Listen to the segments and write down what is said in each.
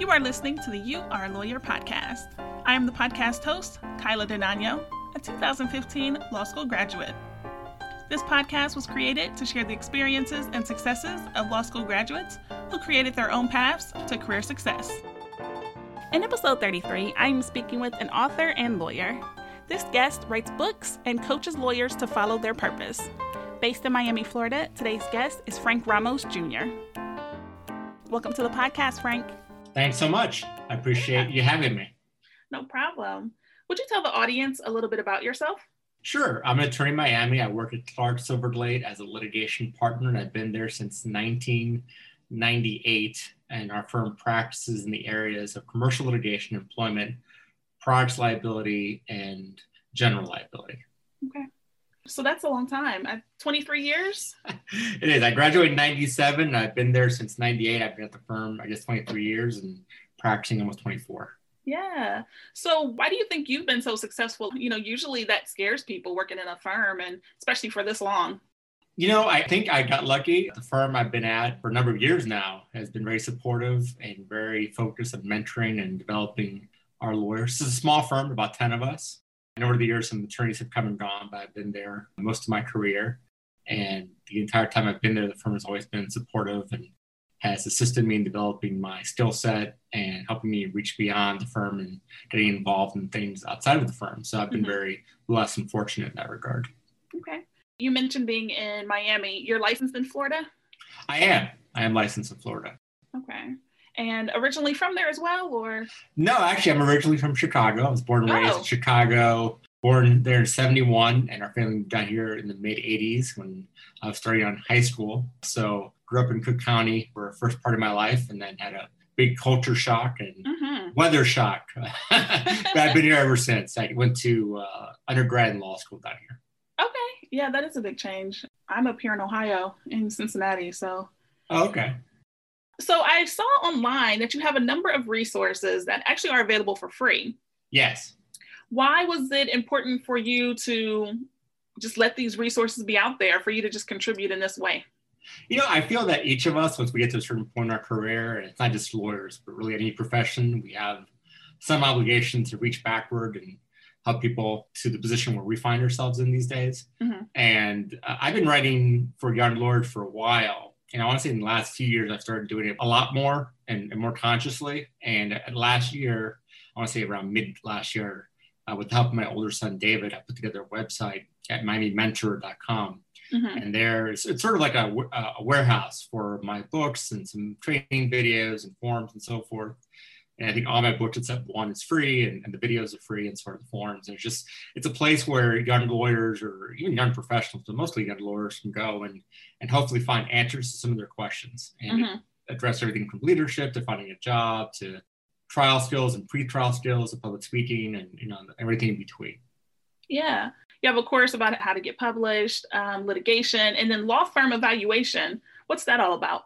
You are listening to the You Are a Lawyer podcast. I am the podcast host, Kyla Denano, a 2015 law school graduate. This podcast was created to share the experiences and successes of law school graduates who created their own paths to career success. In episode 33, I am speaking with an author and lawyer. This guest writes books and coaches lawyers to follow their purpose. Based in Miami, Florida, today's guest is Frank Ramos Jr. Welcome to the podcast, Frank. Thanks so much. I appreciate you having me. No problem. Would you tell the audience a little bit about yourself? Sure. I'm an attorney in Miami. I work at Clarke Silverglate as a litigation partner, and I've been there since 1998. And our firm practices in the areas of commercial litigation, employment, products liability, and general liability. Okay. So that's a long time. Uh, 23 years? it is. I graduated in 97. I've been there since 98. I've been at the firm, I guess, 23 years and practicing almost 24. Yeah. So why do you think you've been so successful? You know, usually that scares people working in a firm and especially for this long. You know, I think I got lucky. The firm I've been at for a number of years now has been very supportive and very focused on mentoring and developing our lawyers. This is a small firm, about 10 of us. And over the years, some attorneys have come and gone, but I've been there most of my career. And the entire time I've been there, the firm has always been supportive and has assisted me in developing my skill set and helping me reach beyond the firm and getting involved in things outside of the firm. So I've been mm-hmm. very blessed and fortunate in that regard. Okay. You mentioned being in Miami. You're licensed in Florida? I am. I am licensed in Florida. Okay and originally from there as well, or? No, actually, I'm originally from Chicago. I was born and raised oh. in Chicago. Born there in '71, and our family got here in the mid '80s when I was starting on high school. So grew up in Cook County for the first part of my life, and then had a big culture shock and mm-hmm. weather shock. but I've been here ever since. I went to uh, undergrad and law school down here. Okay, yeah, that is a big change. I'm up here in Ohio, in Cincinnati, so. Oh, okay. So I saw online that you have a number of resources that actually are available for free. Yes. Why was it important for you to just let these resources be out there for you to just contribute in this way? You know, I feel that each of us, once we get to a certain point in our career, and it's not just lawyers, but really any profession, we have some obligation to reach backward and help people to the position where we find ourselves in these days. Mm-hmm. And uh, I've been writing for Young Lord for a while and I want to say in the last few years, I've started doing it a lot more and, and more consciously. And last year, I want to say around mid last year, uh, with the help of my older son David, I put together a website at MiamiMentor.com. Mm-hmm. And there's it's sort of like a, a warehouse for my books and some training videos and forms and so forth. And I think all my books except one is free and, and the videos are free and sort of the forums. And it's just, it's a place where young lawyers or even young professionals, but mostly young lawyers can go and, and hopefully find answers to some of their questions and mm-hmm. address everything from leadership to finding a job to trial skills and pre-trial skills to public speaking and, you know, everything in between. Yeah. You have a course about how to get published, um, litigation, and then law firm evaluation. What's that all about?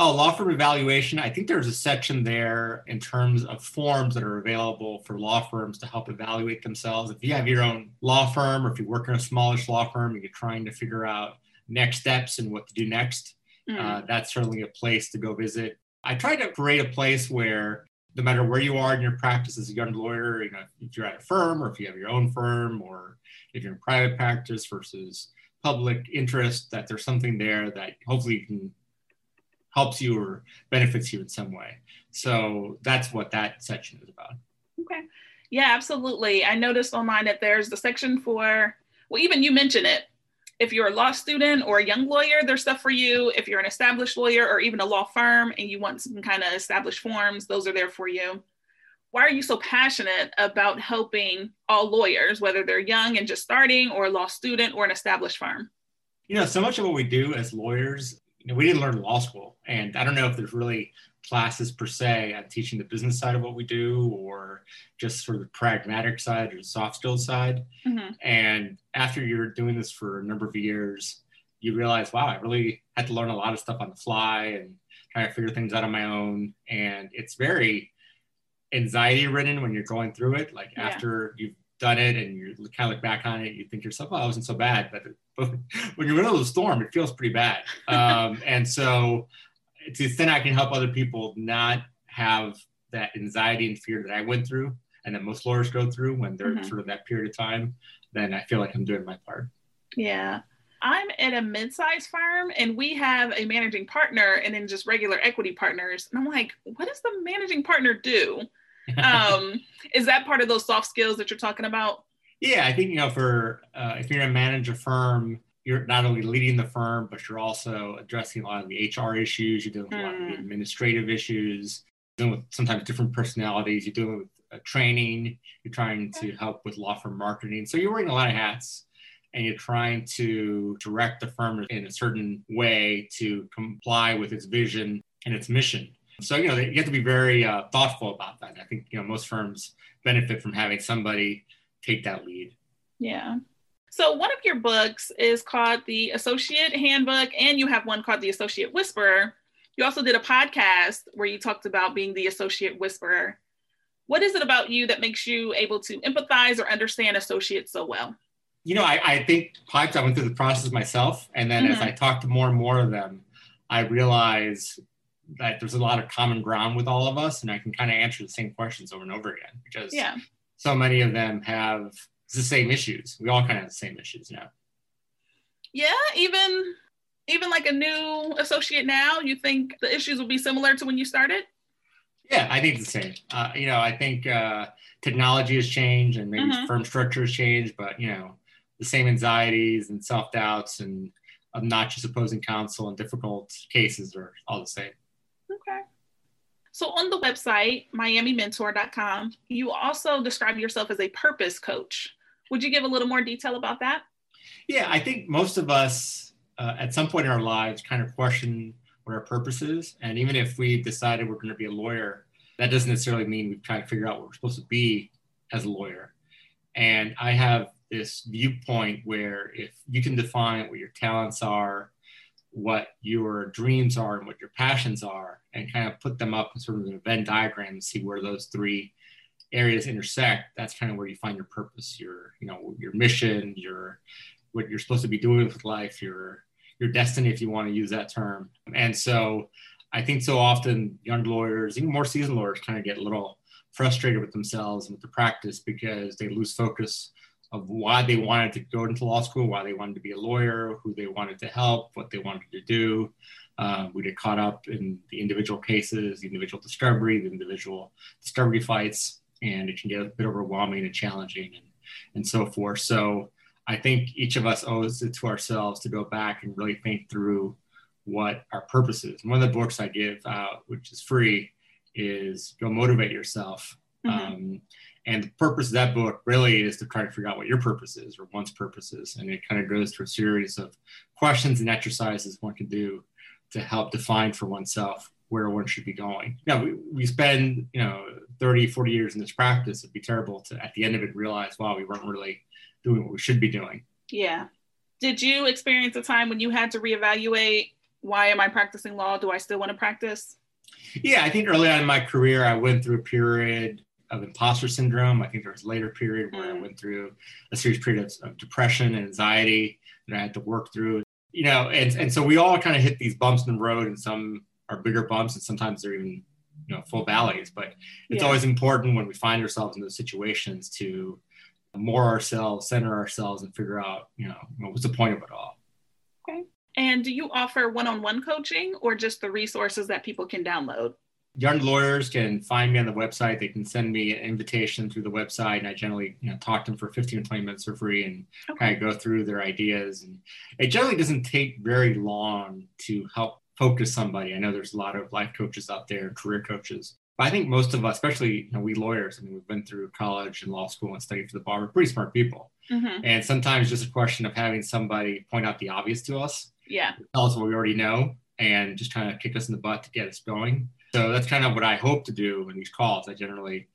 Oh, law firm evaluation. I think there's a section there in terms of forms that are available for law firms to help evaluate themselves. If you have your own law firm or if you work in a smallish law firm and you're trying to figure out next steps and what to do next, mm. uh, that's certainly a place to go visit. I try to create a place where no matter where you are in your practice as a young lawyer, you know, if you're at a firm or if you have your own firm or if you're in private practice versus public interest, that there's something there that hopefully you can helps you or benefits you in some way. So that's what that section is about. Okay. Yeah, absolutely. I noticed online that there's the section for, well, even you mentioned it. If you're a law student or a young lawyer, there's stuff for you. If you're an established lawyer or even a law firm and you want some kind of established forms, those are there for you. Why are you so passionate about helping all lawyers, whether they're young and just starting, or a law student or an established firm? You know, so much of what we do as lawyers know, we didn't learn law school, and I don't know if there's really classes per se on teaching the business side of what we do, or just sort of the pragmatic side or the soft skills side. Mm-hmm. And after you're doing this for a number of years, you realize, wow, I really had to learn a lot of stuff on the fly and try to figure things out on my own. And it's very anxiety ridden when you're going through it. Like yeah. after you've done it and you kind of look back on it, you think to yourself, oh, it wasn't so bad. But, but when you're in the middle of the storm, it feels pretty bad. Um, and so to the extent I can help other people not have that anxiety and fear that I went through and that most lawyers go through when they're Mhm. sort of that period of time, then I feel like I'm doing my part. Yeah. I'm at a mid-sized firm and we have a managing partner and then just regular equity partners. And I'm like, what does the managing partner do? Um, is that part of those soft skills that you're talking about? Yeah, I think you know for uh, if you're going to manage a firm, you're not only leading the firm, but you're also addressing a lot of the HR issues. You're dealing with a lot of the Mm. administrative issues. Dealing with sometimes different personalities. You're dealing with uh, training. You're trying to help with law firm marketing. So you're wearing a lot of hats. And you're trying to direct the firm in a certain way to comply with its vision and its mission. So you know you have to be very uh, thoughtful about that. I think you know most firms benefit from having somebody take that lead. Yeah. So one of your books is called The Associate Handbook, and you have one called The Associate Whisperer. You also did a podcast where you talked about being the associate whisperer. What is it about you that makes you able to empathize or understand associates so well? You know, I, I think pipes, I went through the process myself. And then as Mhm. I talked to more and more of them, I realized that there's a lot of common ground with all of us. And I can kind of answer the same questions over and over again because Yeah. So many of them have the same issues. We all kind of have the same issues now. Yeah, even even like a new associate now, you think the issues will be similar to when you started? Yeah, I think the same. Uh, you know, I think uh, technology has changed and maybe Mhm. firm structure has changed, but you know, the same anxieties and self doubts and obnoxious opposing counsel and difficult cases are all the same. So on the website, miamimentor.com, you also describe yourself as a purpose coach. Would you give a little more detail about that? Yeah, I think most of us uh, at some point in our lives kind of question what our purpose is. And even if we decided we're going to be a lawyer, that doesn't necessarily mean we've tried to figure out what we're supposed to be as a lawyer. And I have this viewpoint where if you can define what your talents are, what your dreams are, and what your passions are, and kind of put them up in sort of a Venn diagram and see where those three areas intersect, that's kind of where you find your purpose, your, you know, your mission, your what you're supposed to be doing with life, your your destiny, if you want to use that term. And so I think so often young lawyers, even more seasoned lawyers, kind of get a little frustrated with themselves and with the practice because they lose focus of why they wanted to go into law school, why they wanted to be a lawyer, who they wanted to help, what they wanted to do. Um, we get caught up in the individual cases, the individual discovery, the individual discovery fights, and it can get a bit overwhelming and challenging and, and so forth. So I think each of us owes it to ourselves to go back and really think through what our purpose is. And one of the books I give out, which is free, is Go Motivate Yourself. Mhm. Um, and the purpose of that book really is to try to figure out what your purpose is or one's purpose is. And it kind of goes through a series of questions and exercises one can do to help define for oneself where one should be going. You know, we, we spend, you know, 30, 40 years in this practice. It'd be terrible to, at the end of it, realize, wow, we weren't really doing what we should be doing. Yeah. Did you experience a time when you had to reevaluate why am I practicing law? Do I still want to practice? Yeah, I think early on in my career, I went through a period of imposter syndrome. I think there was a later period where I Mm. went through a serious period of, of depression and anxiety that I had to work through. You know, and, and so we all kind of hit these bumps in the road, and some are bigger bumps, and sometimes they're even, you know, full valleys. But it's Yeah. always important when we find ourselves in those situations to moor ourselves, center ourselves, and figure out, you know, what's the point of it all. Okay. And do you offer one on one coaching or just the resources that people can download? Young lawyers can find me on the website. They can send me an invitation through the website, and I generally, you know, talk to them for 15 or 20 minutes for free and Okay. kind of go through their ideas. And it generally doesn't take very long to help focus somebody. I know there's a lot of life coaches out there, career coaches. But I think most of us, especially you know, we lawyers, I mean, we've been through college and law school and studied for the bar. We're pretty smart people, Mm-hmm. and sometimes just a question of having somebody point out the obvious to us Yeah. tell us what we already know and just kind of kick us in the butt to get us going. So that's kind of what I hope to do in these calls. I generally,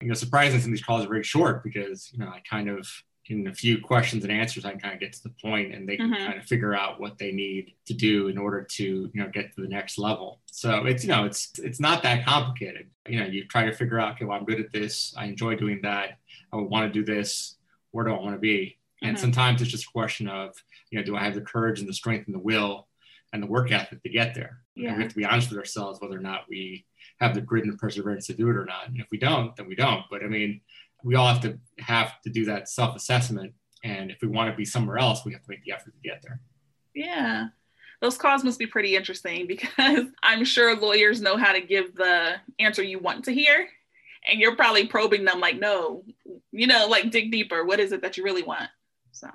you know, surprisingly, some of these calls are very short because, you know, I kind of, in a few questions and answers, I can kind of get to the point and they can Mhm. kind of figure out what they need to do in order to, you know, get to the next level. So it's, you know, it's, it's not that complicated. You know, you try to figure out, okay, well, I'm good at this. I enjoy doing that. I would want to do this. Where do I want to be? And Mhm. sometimes it's just a question of, you know, do I have the courage and the strength and the will and the work ethic to get there. Yeah. we have to be honest with ourselves whether or not we have the grit and perseverance to do it or not. And if we don't, then we don't. But I mean, we all have to have to do that self-assessment. And if we want to be somewhere else, we have to make the effort to get there. Yeah. Those calls must be pretty interesting because I'm sure lawyers know how to give the answer you want to hear. And you're probably probing them like, no, you know, like dig deeper. What is it that you really want? So,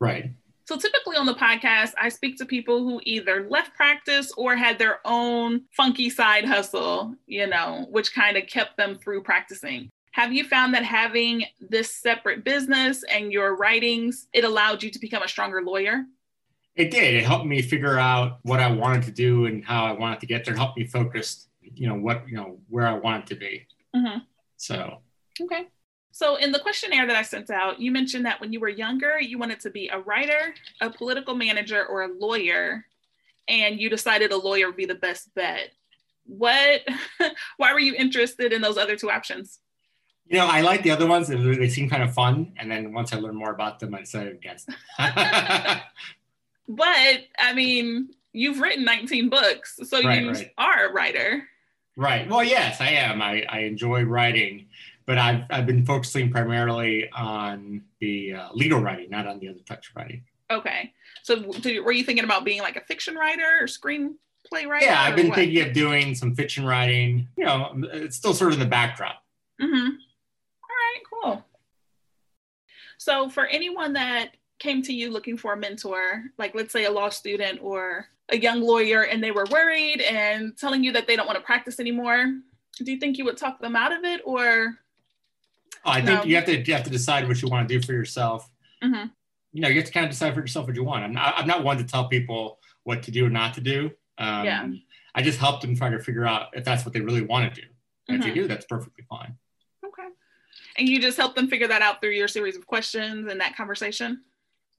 right. So typically on the podcast, I speak to people who either left practice or had their own funky side hustle, you know, which kind of kept them through practicing. Have you found that having this separate business and your writings, it allowed you to become a stronger lawyer? It did. It helped me figure out what I wanted to do and how I wanted to get there. It helped me focus, you know, what, you know, where I wanted to be. Mm-hmm. So, okay. So, in the questionnaire that I sent out, you mentioned that when you were younger, you wanted to be a writer, a political manager, or a lawyer, and you decided a lawyer would be the best bet. What, why were you interested in those other two options? You know, I like the other ones. They seem kind of fun. And then once I learned more about them, I decided against them. but I mean, you've written 19 books, so right, you right. are a writer. Right. Well, yes, I am. I, I enjoy writing but I've, I've been focusing primarily on the uh, legal writing, not on the other types of writing. Okay. So were you thinking about being like a fiction writer or screenplay writer? Yeah, I've been what? thinking of doing some fiction writing. You know, it's still sort of in the backdrop. Mm-hmm. All right, cool. So for anyone that came to you looking for a mentor, like let's say a law student or a young lawyer, and they were worried and telling you that they don't want to practice anymore, do you think you would talk them out of it or I think you have to you have to decide what you want to do for yourself. Mm-hmm. You know, you have to kind of decide for yourself what you want. I'm not I'm not one to tell people what to do or not to do. Um, yeah. I just help them try to figure out if that's what they really want to do. Mm-hmm. If they mm-hmm. do, that's perfectly fine. Okay. And you just help them figure that out through your series of questions and that conversation.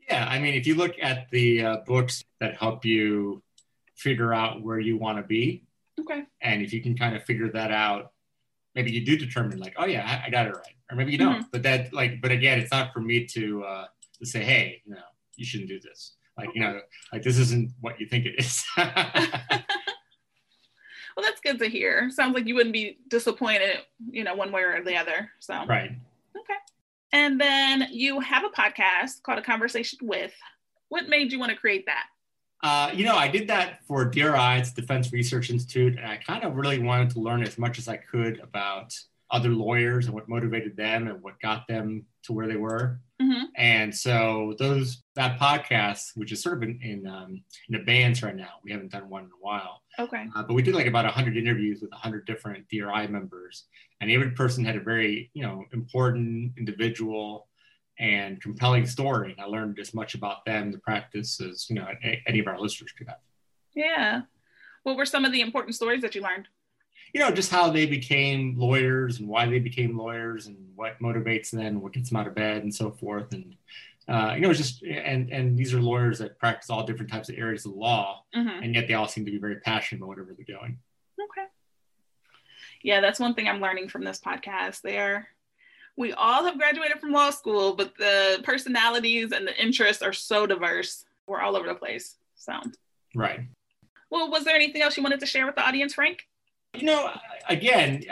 Yeah, I mean, if you look at the uh, books that help you figure out where you want to be, okay, and if you can kind of figure that out, maybe you do determine like, oh yeah, I, I got it right or maybe you don't. Mm-hmm. But that like, but again, it's not for me to uh, to say, hey, you know, you shouldn't do this. Like, you know, like this isn't what you think it is. well, that's good to hear. Sounds like you wouldn't be disappointed, you know, one way or the other. So right. Okay. And then you have a podcast called A Conversation with. What made you want to create that? Uh, you know, I did that for DRI, it's Defense Research Institute, and I kind of really wanted to learn as much as I could about other lawyers and what motivated them and what got them to where they were. Mm-hmm. And so those that podcast, which is sort of in in, um, in abeyance right now, we haven't done one in a while. Okay. Uh, but we did like about hundred interviews with hundred different DRI members, and every person had a very you know important individual and compelling story. And I learned as much about them, the practice, as you know any of our listeners could have. Yeah. What were some of the important stories that you learned? You know, just how they became lawyers and why they became lawyers and what motivates them, what gets them out of bed and so forth. And, uh, you know, it's just, and, and these are lawyers that practice all different types of areas of law. Mm-hmm. And yet they all seem to be very passionate about whatever they're doing. Okay. Yeah, that's one thing I'm learning from this podcast. There, we all have graduated from law school, but the personalities and the interests are so diverse. We're all over the place. So, right. Well, was there anything else you wanted to share with the audience, Frank? You know, again,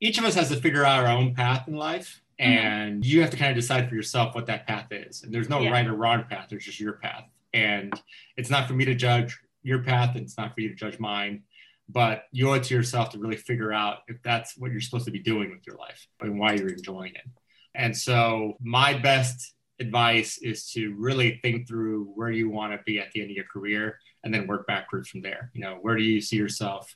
each of us has to figure out our own path in life. Mm-hmm. And you have to kind of decide for yourself what that path is. And there's no yeah. right or wrong path, there's just your path. And it's not for me to judge your path, and it's not for you to judge mine. But you owe it to yourself to really figure out if that's what you're supposed to be doing with your life and why you're enjoying it. And so, my best advice is to really think through where you want to be at the end of your career and then work backwards from there. You know, where do you see yourself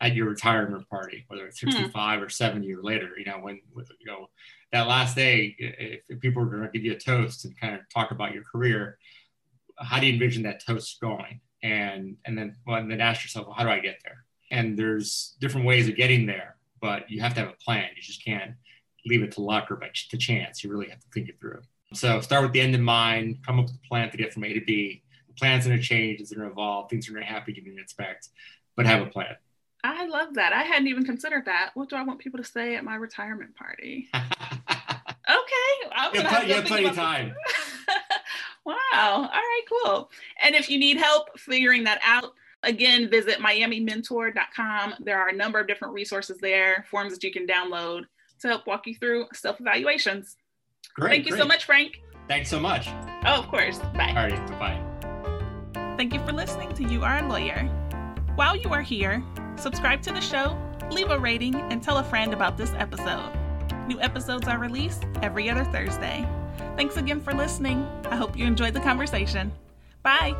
at your retirement party, whether it's hmm. 65 hmm. or 70 or later, you know, when, you know, that last day, if, if people are going to give you a toast and kind of talk about your career, how do you envision that toast going? And, and then, well, and then ask yourself, well, how do I get there? And there's different ways of getting there, but you have to have a plan. You just can't leave it to luck or by to chance. You really have to think it through. So start with the end in mind, come up with a plan to get from A to B. The plan's going to change, it's going to evolve, things are going to happen you didn't expect, but have a plan. I love that. I hadn't even considered that. What do I want people to say at my retirement party? okay. I'm you have, plenty of time. Wow. All right, cool. And if you need help figuring that out, again, visit miamimentor.com. There are a number of different resources there, forms that you can download to help walk you through self evaluations. Great. Thank you great. so much, Frank. Thanks so much. Oh, of course. Bye. All right. Bye. Thank you for listening to You Are a Lawyer. While you are here, subscribe to the show, leave a rating, and tell a friend about this episode. New episodes are released every other Thursday. Thanks again for listening. I hope you enjoyed the conversation. Bye.